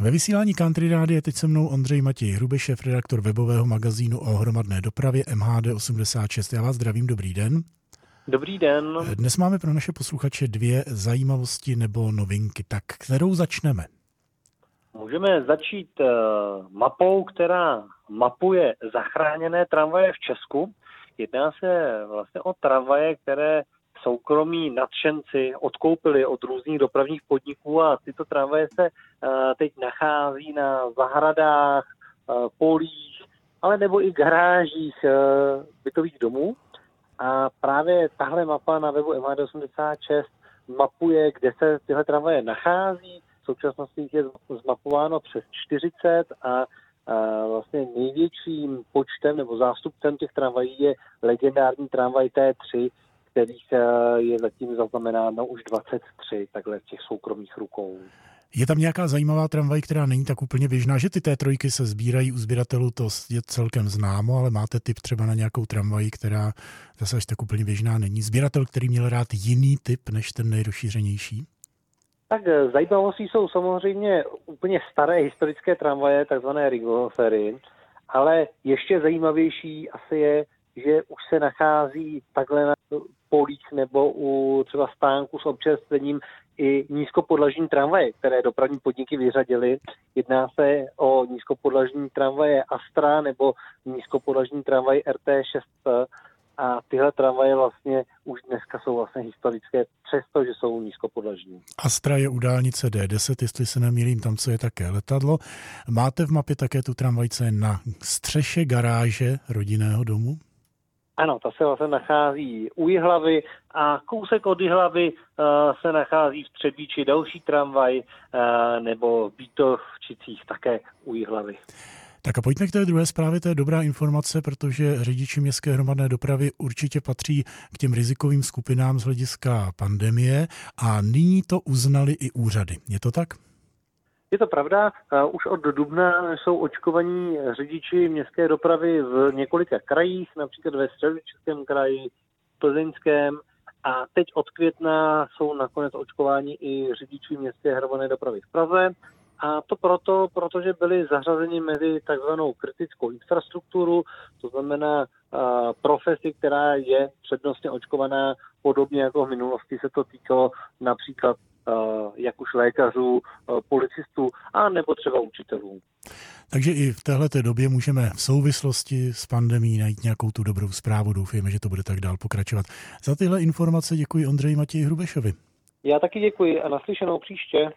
Ve vysílání Country Rády je teď se mnou Ondřej Matěj Hrubešev, redaktor webového magazínu o hromadné dopravě MHD86. Já vás zdravím, dobrý den. Dobrý den. Dnes máme pro naše posluchače dvě zajímavosti nebo novinky. Tak kterou začneme? Můžeme začít uh, mapou, která mapuje zachráněné tramvaje v Česku. Jedná se vlastně o tramvaje, které soukromí nadšenci odkoupili od různých dopravních podniků a tyto tramvaje se uh, teď nachází na zahradách, uh, polích, ale nebo i garážích uh, bytových domů. A právě tahle mapa na webu MH86 mapuje, kde se tyhle tramvaje nachází. V současnosti je zmapováno přes 40 a a vlastně největším počtem nebo zástupcem těch tramvají je legendární tramvaj T3, kterých je zatím zaznamenáno už 23 takhle v těch soukromých rukou. Je tam nějaká zajímavá tramvaj, která není tak úplně běžná, že ty té trojky se sbírají u sběratelů, to je celkem známo, ale máte typ třeba na nějakou tramvaj, která zase až tak úplně běžná není. Sběratel, který měl rád jiný typ než ten nejrozšířenější? Tak eh, zajímavostí jsou samozřejmě úplně staré historické tramvaje, takzvané rigofery, ale ještě zajímavější asi je, že už se nachází takhle na nebo u třeba stánku s občerstvením i nízkopodlažní tramvaje, které dopravní podniky vyřadily. Jedná se o nízkopodlažní tramvaje Astra nebo nízkopodlažní tramvaj RT6 a tyhle tramvaje vlastně už dneska jsou vlastně historické, přestože jsou nízkopodlažní. Astra je u dálnice D10, jestli se nemýlím, tam co je také letadlo. Máte v mapě také tu tramvajce na střeše garáže rodinného domu? Ano, ta se vlastně nachází u Jihlavy a kousek od Jihlavy uh, se nachází v Třebíči další tramvaj uh, nebo v Bítovčicích také u Jihlavy. Tak a pojďme k té druhé zprávě, to je dobrá informace, protože řidiči městské hromadné dopravy určitě patří k těm rizikovým skupinám z hlediska pandemie a nyní to uznali i úřady. Je to tak? Je to pravda, už od dubna jsou očkovaní řidiči městské dopravy v několika krajích, například ve středočeském kraji, plzeňském a teď od května jsou nakonec očkováni i řidiči městské hromadné dopravy v Praze. A to proto, protože byli zařazeni mezi takzvanou kritickou infrastrukturu, to znamená uh, profesi, která je přednostně očkovaná, podobně jako v minulosti se to týkalo například jak už lékařů, policistů a nebo třeba učitelů. Takže i v této době můžeme v souvislosti s pandemí najít nějakou tu dobrou zprávu. Doufujeme, že to bude tak dál pokračovat. Za tyhle informace děkuji Ondřeji Matěji Hrubešovi. Já taky děkuji a naslyšenou příště.